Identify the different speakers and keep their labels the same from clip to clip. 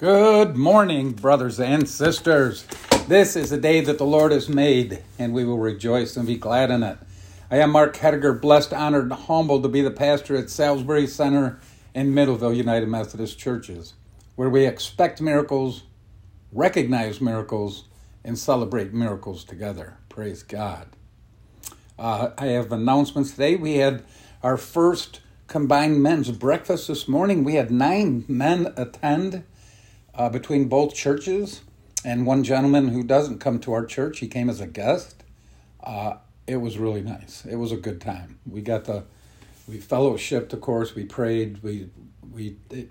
Speaker 1: Good morning, brothers and sisters. This is a day that the Lord has made, and we will rejoice and be glad in it. I am Mark Hediger, blessed, honored, and humbled to be the pastor at Salisbury Center and Middleville United Methodist Churches, where we expect miracles, recognize miracles, and celebrate miracles together. Praise God. Uh, I have announcements today. We had our first combined men's breakfast this morning. We had nine men attend uh, between both churches, and one gentleman who doesn't come to our church, he came as a guest. Uh, it was really nice. It was a good time. We got the, we fellowshipped, of course. We prayed. We we it,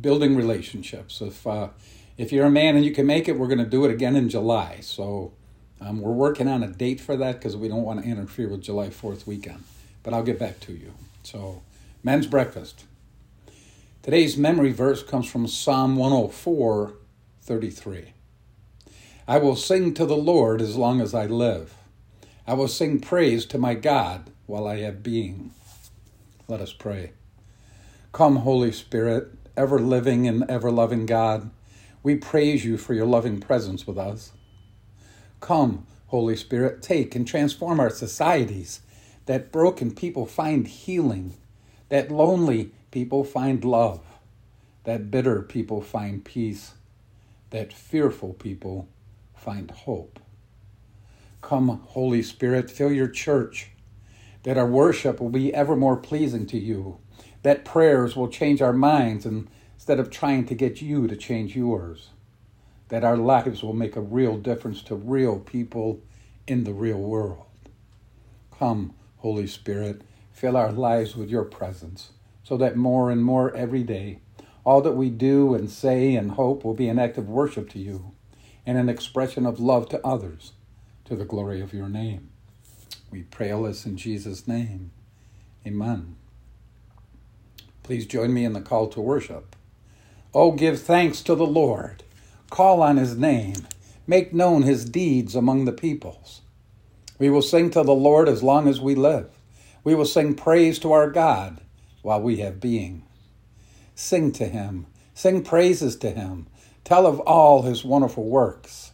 Speaker 1: building relationships. If uh, if you're a man and you can make it, we're going to do it again in July. So um, we're working on a date for that because we don't want to interfere with July Fourth weekend. But I'll get back to you. So men's breakfast. Today's memory verse comes from Psalm 104 33. I will sing to the Lord as long as I live. I will sing praise to my God while I have being. Let us pray. Come, Holy Spirit, ever living and ever loving God, we praise you for your loving presence with us. Come, Holy Spirit, take and transform our societies, that broken people find healing, that lonely people find love, that bitter people find peace, that fearful people find hope. Come, Holy Spirit, fill your church, that our worship will be ever more pleasing to you, that prayers will change our minds instead of trying to get you to change yours, that our lives will make a real difference to real people in the real world. Come, Holy Spirit, fill our lives with your presence so that more and more every day, all that we do and say and hope will be an act of worship to you and an expression of love to others to the glory of your name. We pray all this in Jesus' name. Amen. Please join me in the call to worship. Oh, give thanks to the Lord. Call on his name. Make known his deeds among the peoples. We will sing to the Lord as long as we live. We will sing praise to our God while we have being. Sing to him, sing praises to him, tell of all his wonderful works.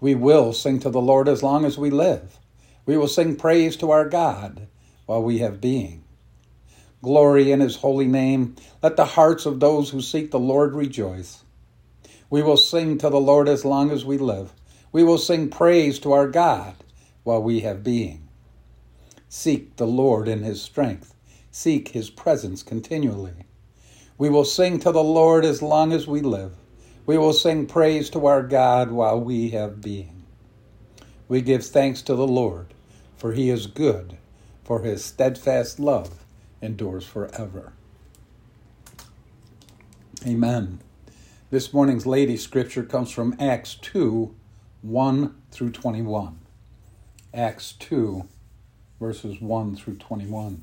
Speaker 1: We will sing to the Lord as long as we live. We will sing praise to our God while we have being. Glory in his holy name. Let the hearts of those who seek the Lord rejoice. We will sing to the Lord as long as we live. We will sing praise to our God while we have being. Seek the Lord in his strength seek his presence continually. We will sing to the Lord as long as we live. We will sing praise to our God while we have being. We give thanks to the Lord, for he is good, for his steadfast love endures forever. Amen. This morning's lady scripture comes from Acts 2 1 through 21. Acts 2, verses 1 through 21.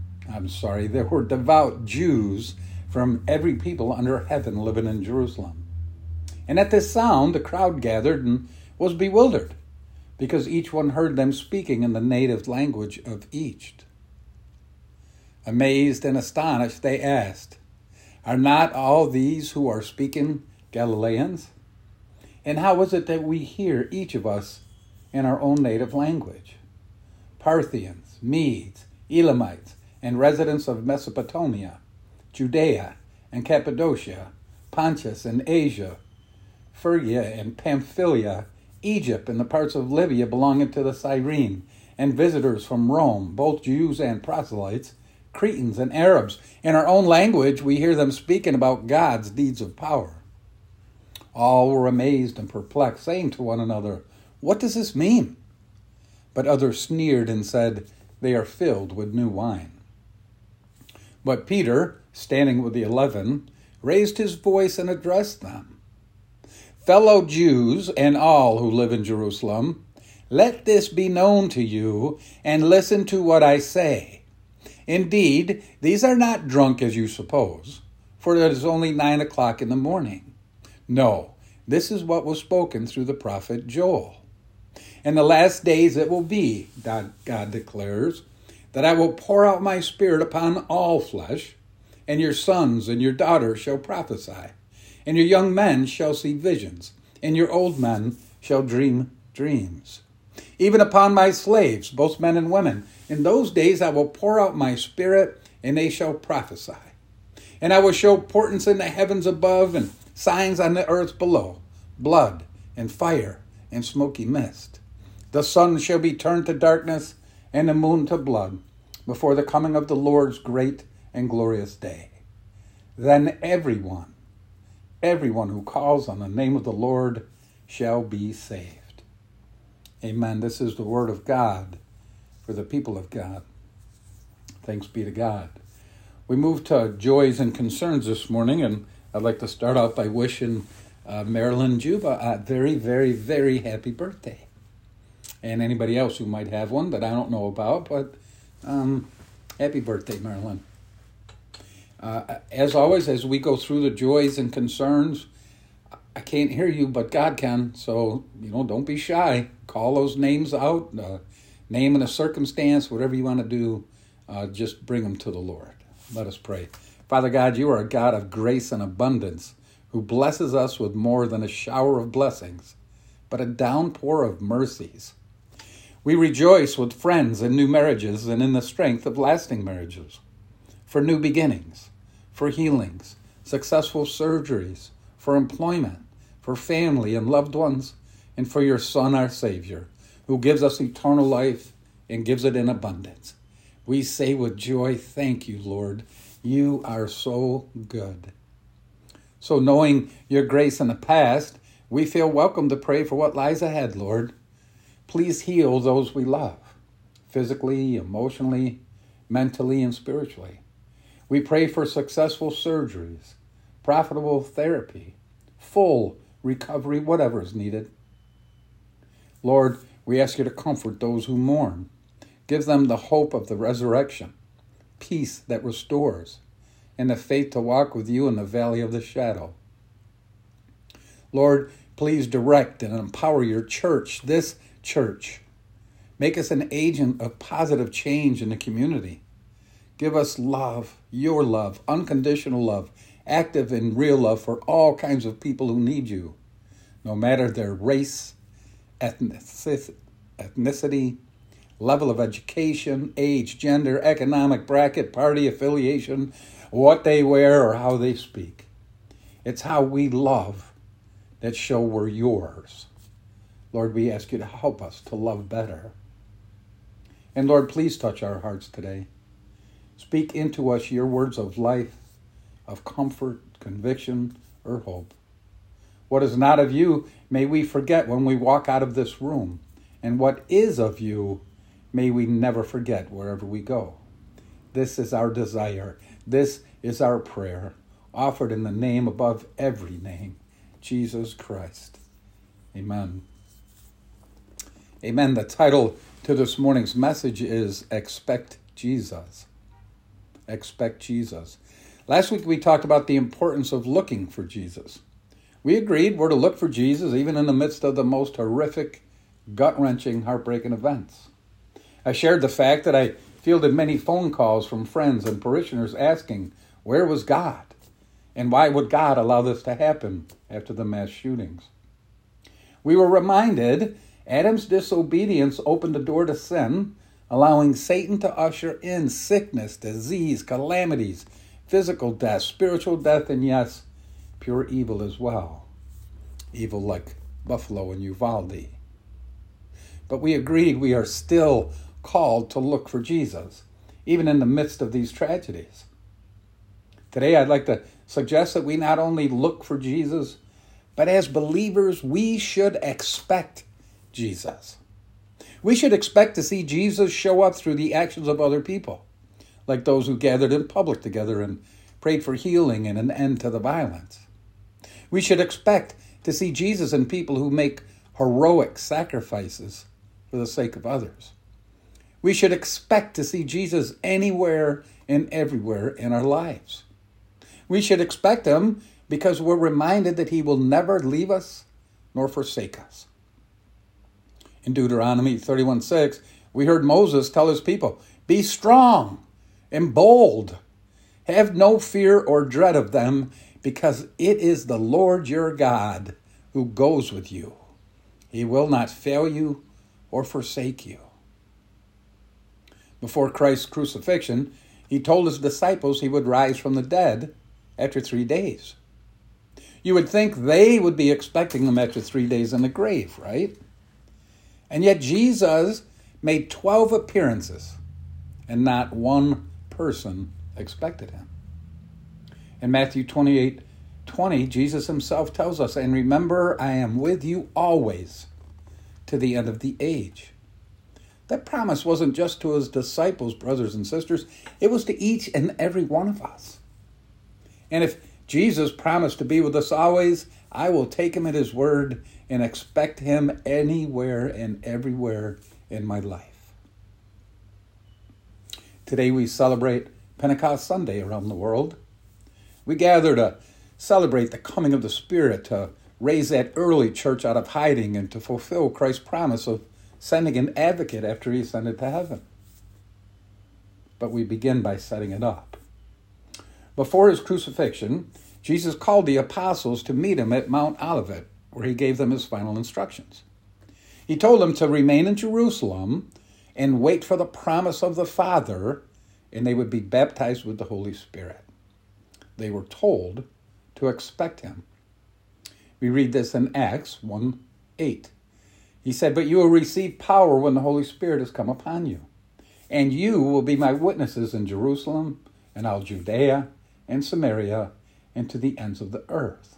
Speaker 1: I'm sorry, there were devout Jews from every people under heaven living in Jerusalem. And at this sound, the crowd gathered and was bewildered, because each one heard them speaking in the native language of each. Amazed and astonished, they asked, Are not all these who are speaking Galileans? And how is it that we hear each of us in our own native language? Parthians, Medes, Elamites, and residents of Mesopotamia, Judea and Cappadocia, Pontus and Asia, Phrygia and Pamphylia, Egypt and the parts of Libya belonging to the Cyrene, and visitors from Rome, both Jews and proselytes, Cretans and Arabs. In our own language, we hear them speaking about God's deeds of power. All were amazed and perplexed, saying to one another, What does this mean? But others sneered and said, They are filled with new wine. But Peter, standing with the eleven, raised his voice and addressed them. Fellow Jews and all who live in Jerusalem, let this be known to you, and listen to what I say. Indeed, these are not drunk as you suppose, for it is only nine o'clock in the morning. No, this is what was spoken through the prophet Joel. In the last days it will be, God, declares, that I will pour out my spirit upon all flesh, and your sons and your daughters shall prophesy, and your young men shall see visions, and your old men shall dream dreams. Even upon my slaves, both men and women, in those days I will pour out my spirit, and they shall prophesy. And I will show portents in the heavens above and signs on the earth below blood and fire and smoky mist. The sun shall be turned to darkness and the moon to blood before the coming of the Lord's great and glorious day. Then everyone, everyone who calls on the name of the Lord shall be saved. Amen. This is the word of God for the people of God. Thanks be to God. We move to joys and concerns this morning, and I'd like to start out by wishing uh, Marilyn Juba a very, very, very happy birthday. And anybody else who might have one that I don't know about, but um, happy birthday, Marilyn. Uh, as always, as we go through the joys and concerns, I can't hear you, but God can. So, you know, don't be shy. Call those names out, uh, name and a circumstance, whatever you want to do, uh, just bring them to the Lord. Let us pray. Father God, you are a God of grace and abundance who blesses us with more than a shower of blessings, but a downpour of mercies. We rejoice with friends in new marriages and in the strength of lasting marriages, for new beginnings, for healings, successful surgeries, for employment, for family and loved ones, and for your Son, our Savior, who gives us eternal life and gives it in abundance. We say with joy, Thank you, Lord. You are so good. So, knowing your grace in the past, we feel welcome to pray for what lies ahead, Lord. Please heal those we love, physically, emotionally, mentally, and spiritually. We pray for successful surgeries, profitable therapy, full recovery, whatever is needed. Lord, we ask you to comfort those who mourn. Give them the hope of the resurrection, peace that restores, and the faith to walk with you in the valley of the shadow. Lord, please direct and empower your church, this church. Make us an agent of positive change in the community. Give us love, your love, unconditional love, active and real love for all kinds of people who need you, no matter their race, ethnicity, level of education, age, gender, economic bracket, party affiliation, what they wear, or how they speak. It's how we love that show we're yours. Lord, we ask you to help us to love better. And Lord, please touch our hearts today. Speak into us your words of life, of comfort, conviction, or hope. What is not of you may we forget when we walk out of this room, and what is of you may we never forget wherever we go. This is our desire. This is our prayer, offered in the name above every name, Jesus Christ. Amen. Amen. The title to this morning's message is Expect Jesus. Expect Jesus. Last week we talked about the importance of looking for Jesus. We agreed we're to look for Jesus even in the midst of the most horrific, gut wrenching, heartbreaking events. I shared the fact that I fielded many phone calls from friends and parishioners asking, Where was God? And why would God allow this to happen after the mass shootings? We were reminded Adam's disobedience opened the door to sin, allowing Satan to usher in sickness, disease, calamities, physical death, spiritual death, and yes, pure evil as well. Evil like Buffalo and Uvalde. But we agreed we are still called to look for Jesus, even in the midst of these tragedies. Today, I'd like to suggest that we not only look for Jesus, but as believers, we should expect Jesus. We should expect to see Jesus show up through the actions of other people, like those who gathered in public together and prayed for healing and an end to the violence. We should expect to see Jesus in people who make heroic sacrifices for the sake of others. We should expect to see Jesus anywhere and everywhere in our lives. We should expect him because we're reminded that he will never leave us nor forsake us. In Deuteronomy 31 6, we heard Moses tell his people, Be strong and bold. Have no fear or dread of them, because it is the Lord your God who goes with you. He will not fail you or forsake you. Before Christ's crucifixion, he told his disciples he would rise from the dead after three days. You would think they would be expecting him after three days in the grave, right? And yet Jesus made 12 appearances, and not one person expected him. In Matthew 28 20, Jesus himself tells us, And remember, I am with you always to the end of the age. That promise wasn't just to his disciples, brothers and sisters, it was to each and every one of us. And if Jesus promised to be with us always, I will take him at his word and expect him anywhere and everywhere in my life. Today we celebrate Pentecost Sunday around the world. We gather to celebrate the coming of the Spirit, to raise that early church out of hiding, and to fulfill Christ's promise of sending an advocate after he ascended to heaven. But we begin by setting it up. Before his crucifixion, Jesus called the apostles to meet him at Mount Olivet, where he gave them his final instructions. He told them to remain in Jerusalem and wait for the promise of the Father, and they would be baptized with the Holy Spirit. They were told to expect him. We read this in Acts 1 8. He said, But you will receive power when the Holy Spirit has come upon you. And you will be my witnesses in Jerusalem and all Judea and Samaria and to the ends of the earth.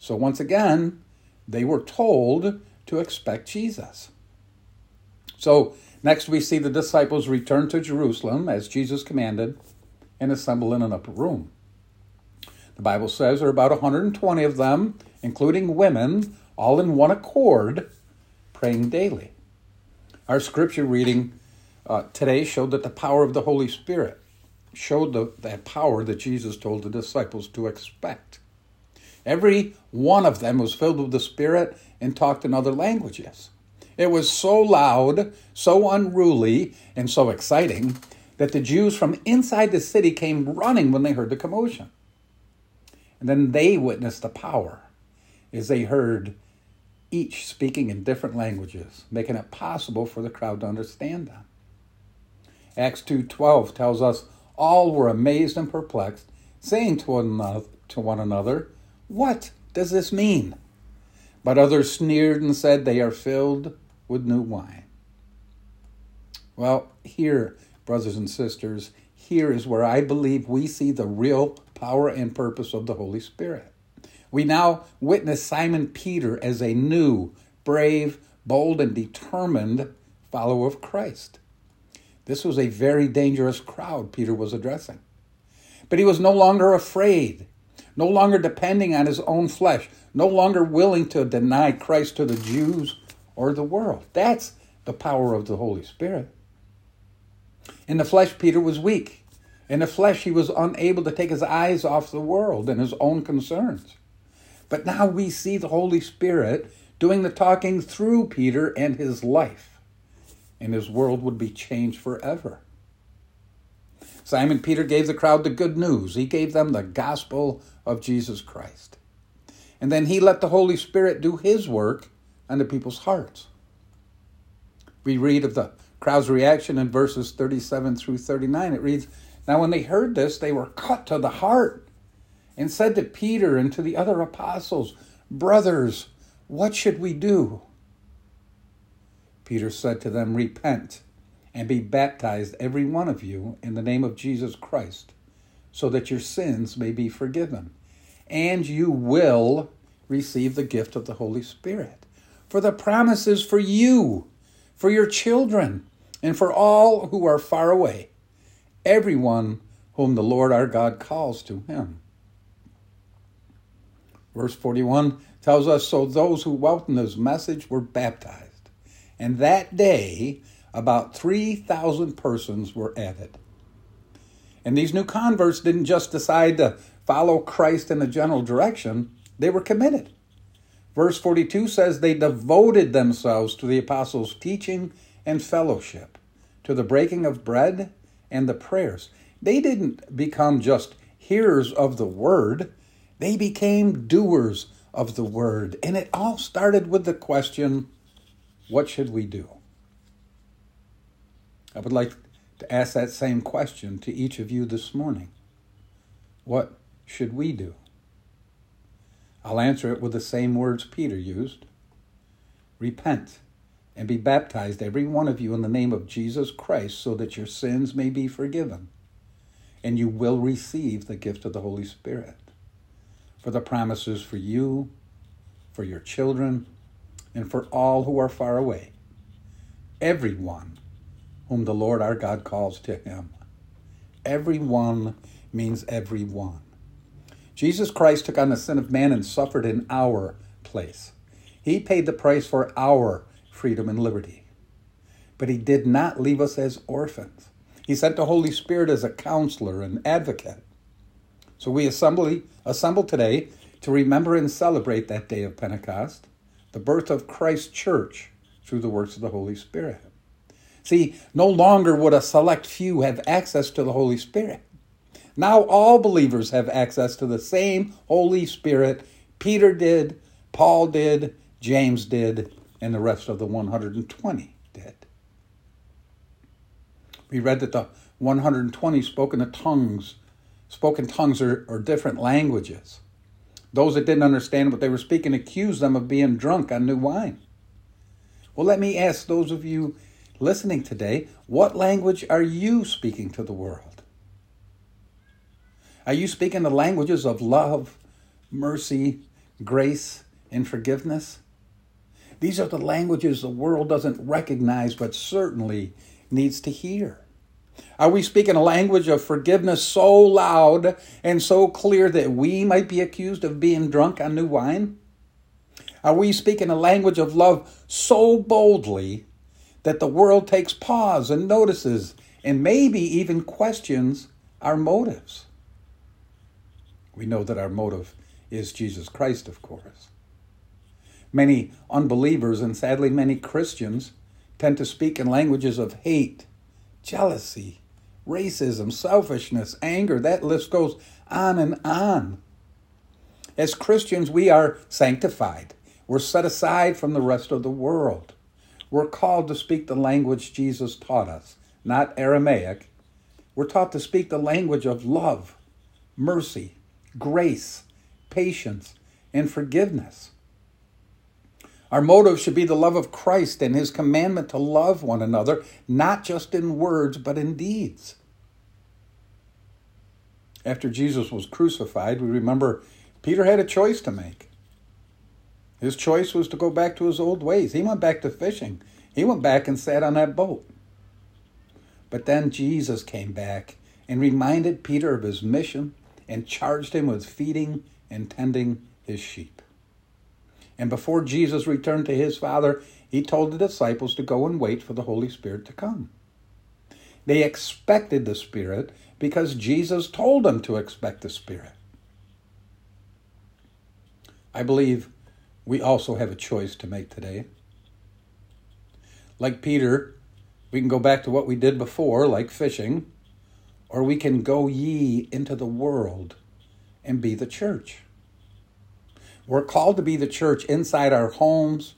Speaker 1: So once again, they were told to expect Jesus. So next we see the disciples return to Jerusalem as Jesus commanded and assemble in an upper room. The Bible says there are about 120 of them, including women, all in one accord, praying daily. Our scripture reading uh, today showed that the power of the Holy Spirit showed the, that power that Jesus told the disciples to expect. Every one of them was filled with the Spirit and talked in other languages. It was so loud, so unruly, and so exciting that the Jews from inside the city came running when they heard the commotion. And then they witnessed the power as they heard each speaking in different languages, making it possible for the crowd to understand them. Acts 2:12 tells us all were amazed and perplexed, saying to one another, to one another, "What does this mean?" But others sneered and said, "They are filled with new wine." Well, here, brothers and sisters, here is where I believe we see the real power and purpose of the Holy Spirit. We now witness Simon Peter as a new, brave, bold, and determined follower of Christ. This was a very dangerous crowd Peter was addressing. But he was no longer afraid, no longer depending on his own flesh, no longer willing to deny Christ to the Jews or the world. That's the power of the Holy Spirit. In the flesh, Peter was weak. In the flesh, he was unable to take his eyes off the world and his own concerns. But now we see the Holy Spirit doing the talking through Peter and his life, and his world would be changed forever. Simon Peter gave the crowd the good news. He gave them the gospel of Jesus Christ. And then he let the Holy Spirit do his work on the people's hearts. We read of the crowd's reaction in verses 37 through 39. It reads, Now when they heard this, they were cut to the heart and said to Peter and to the other apostles, Brothers, what should we do? Peter said to them, Repent and be baptized, every one of you, in the name of Jesus Christ, so that your sins may be forgiven. And you will receive the gift of the Holy Spirit. For the promise is for you, for your children, and for all who are far away, everyone whom the Lord our God calls to him. Verse 41 tells us So those who welcomed his message were baptized. And that day, about 3,000 persons were added. And these new converts didn't just decide to follow Christ in a general direction, they were committed. Verse 42 says they devoted themselves to the apostles' teaching and fellowship, to the breaking of bread and the prayers. They didn't become just hearers of the word, they became doers of the word. And it all started with the question what should we do? I would like to ask that same question to each of you this morning. What should we do? I'll answer it with the same words Peter used Repent and be baptized, every one of you, in the name of Jesus Christ, so that your sins may be forgiven, and you will receive the gift of the Holy Spirit. For the promises for you, for your children, and for all who are far away, everyone whom the Lord our God calls to him. Everyone means everyone. Jesus Christ took on the sin of man and suffered in our place. He paid the price for our freedom and liberty. But he did not leave us as orphans. He sent the Holy Spirit as a counselor and advocate. So we assembly, assemble today to remember and celebrate that day of Pentecost, the birth of Christ's church through the works of the Holy Spirit. See, no longer would a select few have access to the Holy Spirit. Now all believers have access to the same Holy Spirit. Peter did, Paul did, James did, and the rest of the 120 did. We read that the 120 spoke in the tongues, spoken tongues are, are different languages. Those that didn't understand what they were speaking accused them of being drunk on new wine. Well, let me ask those of you listening today, what language are you speaking to the world? Are you speaking the languages of love, mercy, grace, and forgiveness? These are the languages the world doesn't recognize but certainly needs to hear. Are we speaking a language of forgiveness so loud and so clear that we might be accused of being drunk on new wine? Are we speaking a language of love so boldly that the world takes pause and notices and maybe even questions our motives. We know that our motive is Jesus Christ, of course. Many unbelievers and sadly many Christians tend to speak in languages of hate, jealousy, racism, selfishness, anger. That list goes on and on. As Christians, we are sanctified. We're set aside from the rest of the world. We're called to speak the language Jesus taught us, not Aramaic. We're taught to speak the language of love, mercy, grace, patience, and forgiveness. Our motive should be the love of Christ and his commandment to love one another, not just in words, but in deeds. After Jesus was crucified, we remember Peter had a choice to make. His choice was to go back to his old ways. He went back to fishing. He went back and sat on that boat. But then Jesus came back and reminded Peter of his mission and charged him with feeding and tending his sheep. And before Jesus returned to his Father, he told the disciples to go and wait for the Holy Spirit to come. They expected the Spirit because Jesus told them to expect the Spirit. I believe we also have a choice to make today. Like Peter, we can go back to what we did before, like fishing, or we can go ye into the world and be the church. We're called to be the church inside our homes,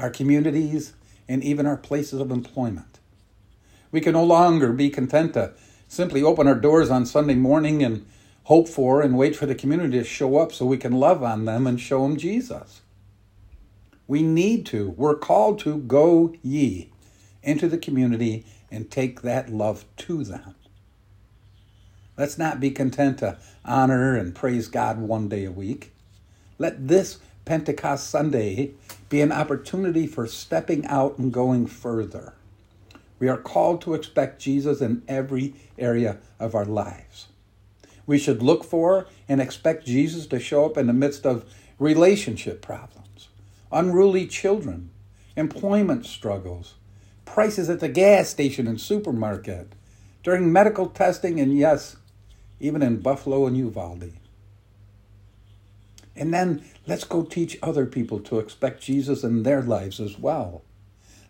Speaker 1: our communities, and even our places of employment. We can no longer be content to simply open our doors on Sunday morning and hope for and wait for the community to show up so we can love on them and show them Jesus. We need to, we're called to go ye into the community and take that love to them. Let's not be content to honor and praise God one day a week. Let this Pentecost Sunday be an opportunity for stepping out and going further. We are called to expect Jesus in every area of our lives. We should look for and expect Jesus to show up in the midst of relationship problems, unruly children, employment struggles, prices at the gas station and supermarket, during medical testing, and yes, even in Buffalo and Uvalde. And then let's go teach other people to expect Jesus in their lives as well.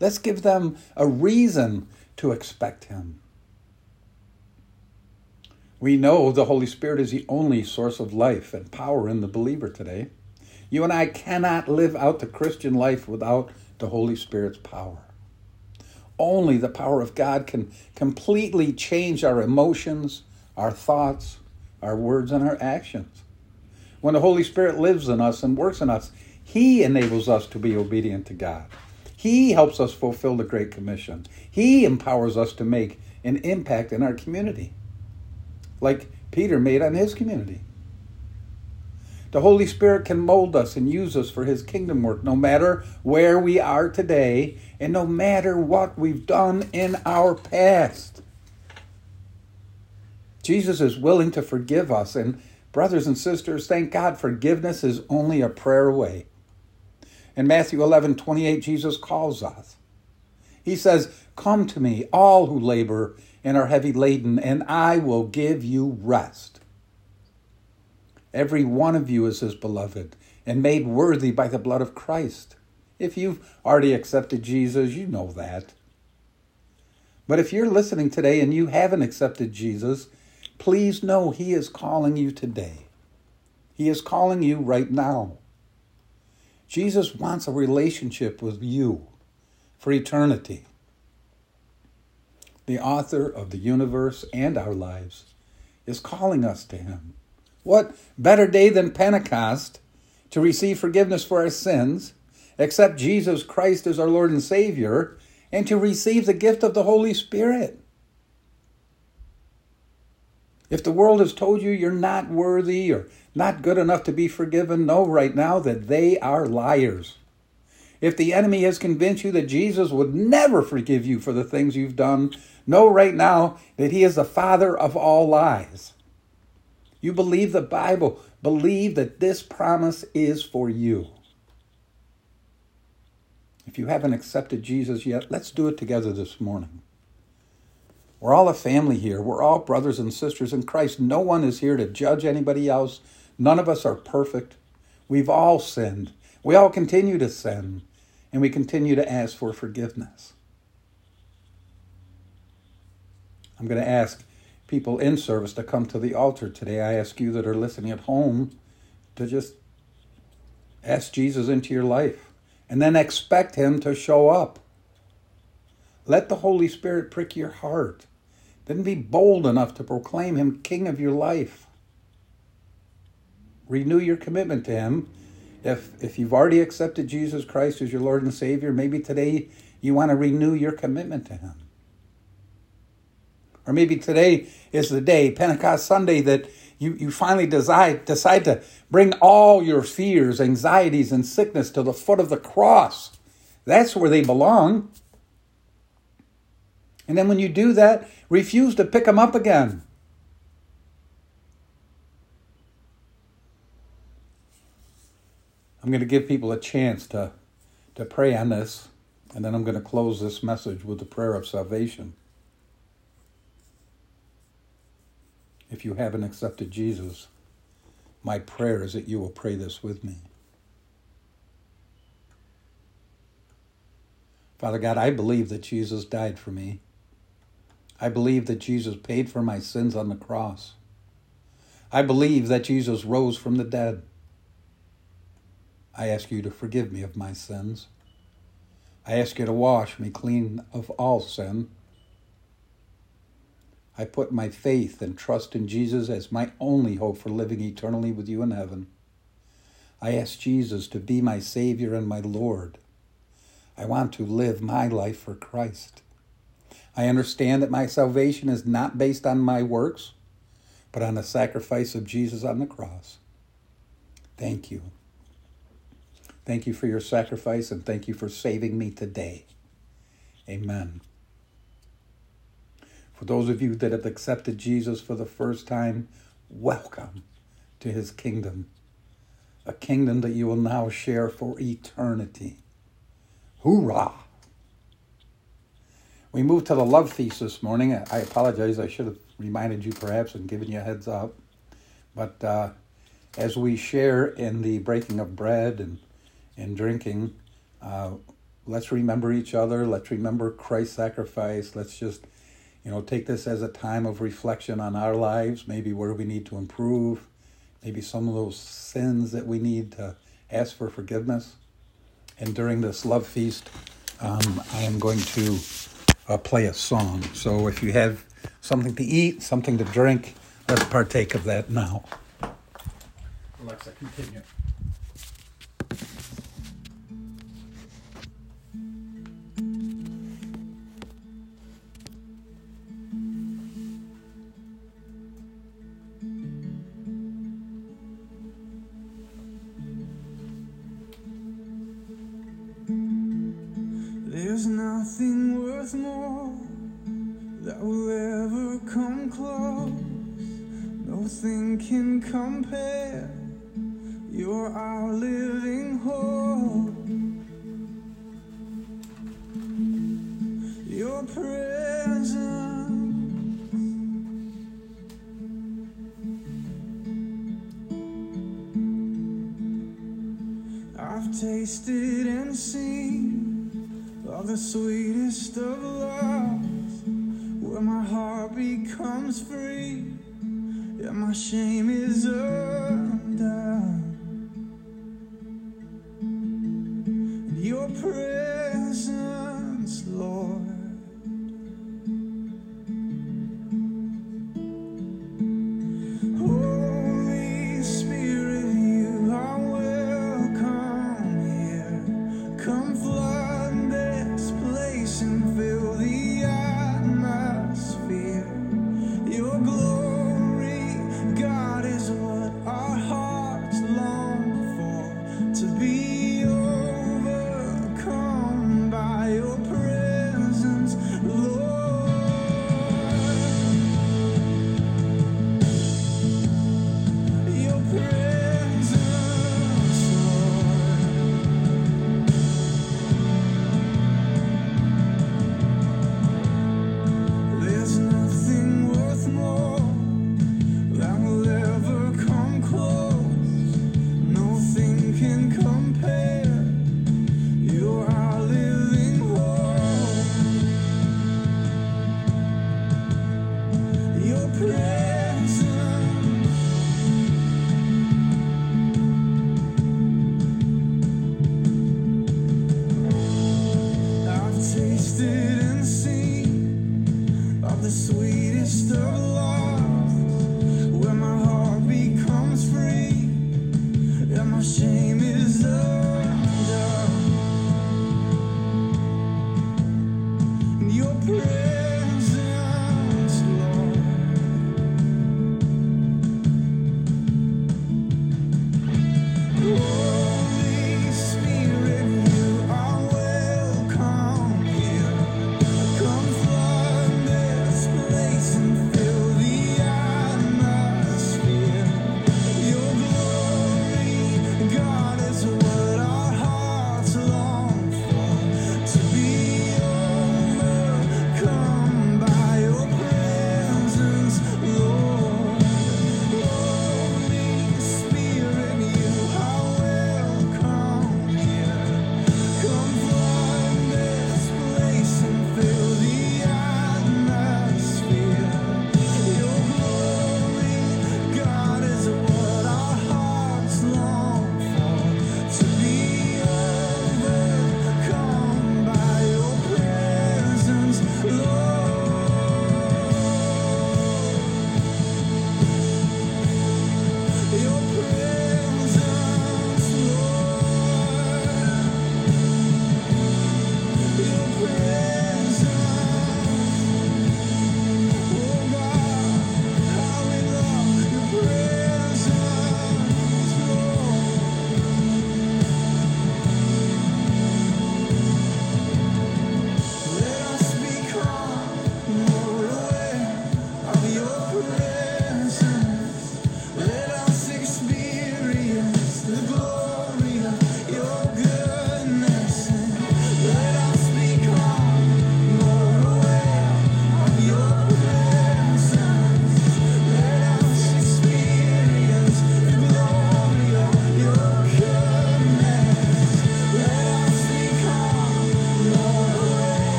Speaker 1: Let's give them a reason to expect him. We know the Holy Spirit is the only source of life and power in the believer today. You and I cannot live out the Christian life without the Holy Spirit's power. Only the power of God can completely change our emotions, our thoughts, our words, and our actions. When the Holy Spirit lives in us and works in us, He enables us to be obedient to God. He helps us fulfill the Great Commission. He empowers us to make an impact in our community, like Peter made on his community. The Holy Spirit can mold us and use us for His kingdom work, no matter where we are today and no matter what we've done in our past. Jesus is willing to forgive us, and brothers and sisters, thank God forgiveness is only a prayer away. In Matthew 11 28, Jesus calls us. He says, Come to me, all who labor and are heavy laden, and I will give you rest. Every one of you is his beloved and made worthy by the blood of Christ. If you've already accepted Jesus, you know that. But if you're listening today and you haven't accepted Jesus, please know he is calling you today. He is calling you right now. Jesus wants a relationship with you for eternity. The author of the universe and our lives is calling us to him. What better day than Pentecost to receive forgiveness for our sins, accept Jesus Christ as our Lord and Savior, and to receive the gift of the Holy Spirit? If the world has told you you're not worthy or not good enough to be forgiven, know right now that they are liars. If the enemy has convinced you that Jesus would never forgive you for the things you've done, know right now that he is the father of all lies. You believe the Bible, believe that this promise is for you. If you haven't accepted Jesus yet, let's do it together this morning. We're all a family here. We're all brothers and sisters in Christ. No one is here to judge anybody else. None of us are perfect. We've all sinned. We all continue to sin, and we continue to ask for forgiveness. I'm going to ask people in service to come to the altar today. I ask you that are listening at home to just ask Jesus into your life and then expect Him to show up. Let the Holy Spirit prick your heart. Then be bold enough to proclaim Him King of your life. Renew your commitment to Him. If, if you've already accepted Jesus Christ as your Lord and Savior, maybe today you want to renew your commitment to Him. Or maybe today is the day, Pentecost Sunday, that you, you finally decide, decide to bring all your fears, anxieties, and sickness to the foot of the cross. That's where they belong. And then when you do that, refuse to pick them up again. I'm going to give people a chance to, to pray on this, and then I'm going to close this message with the prayer of salvation. If you haven't accepted Jesus, my prayer is that you will pray this with me. Father God, I believe that Jesus died for me. I believe that Jesus paid for my sins on the cross. I believe that Jesus rose from the dead. I ask you to forgive me of my sins. I ask you to wash me clean of all sin. I put my faith and trust in Jesus as my only hope for living eternally with you in heaven. I ask Jesus to be my Savior and my Lord. I want to live my life for Christ. I understand that my salvation is not based on my works, but on the sacrifice of Jesus on the cross. Thank you. Thank you for your sacrifice and thank you for saving me today. Amen. For those of you that have accepted Jesus for the first time, welcome to his kingdom, a kingdom that you will now share for eternity. Hoorah! We move to the love feast this morning. I apologize, I should have reminded you perhaps and given you a heads up. But uh, as we share in the breaking of bread and, and drinking, uh, let's remember each other. Let's remember Christ's sacrifice. Let's just, you know, take this as a time of reflection on our lives, maybe where we need to improve, maybe some of those sins that we need to ask for forgiveness. And during this love feast, um, I am going to uh, play a song. So if you have something to eat, something to drink, let's partake of that now. Alexa, continue.
Speaker 2: And my shame is undone.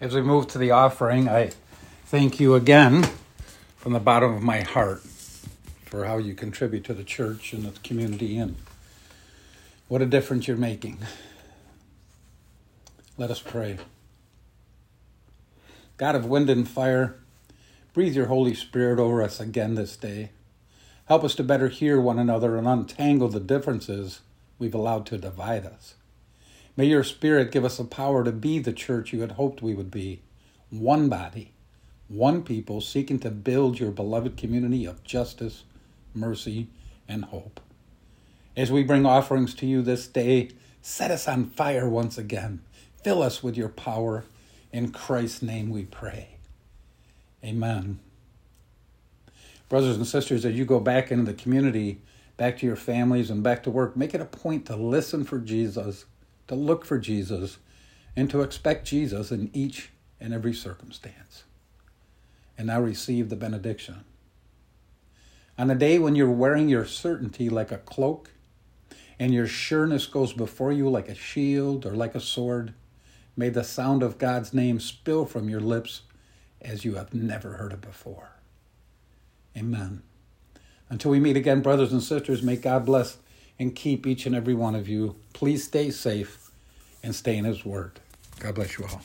Speaker 1: As we move to the offering, I thank you again from the bottom of my heart for how you contribute to the church and the community and what a difference you're making. Let us pray. God of wind and fire, breathe your Holy Spirit over us again this day. Help us to better hear one another and untangle the differences we've allowed to divide us. May your Spirit give us the power to be the church you had hoped we would be one body, one people seeking to build your beloved community of justice, mercy, and hope. As we bring offerings to you this day, set us on fire once again. Fill us with your power. In Christ's name we pray. Amen. Brothers and sisters, as you go back into the community, back to your families, and back to work, make it a point to listen for Jesus to look for Jesus, and to expect Jesus in each and every circumstance. And now receive the benediction. On the day when you're wearing your certainty like a cloak, and your sureness goes before you like a shield or like a sword, may the sound of God's name spill from your lips as you have never heard it before. Amen. Until we meet again, brothers and sisters, may God bless and keep each and every one of you. Please stay safe and stay in His Word. God bless you all.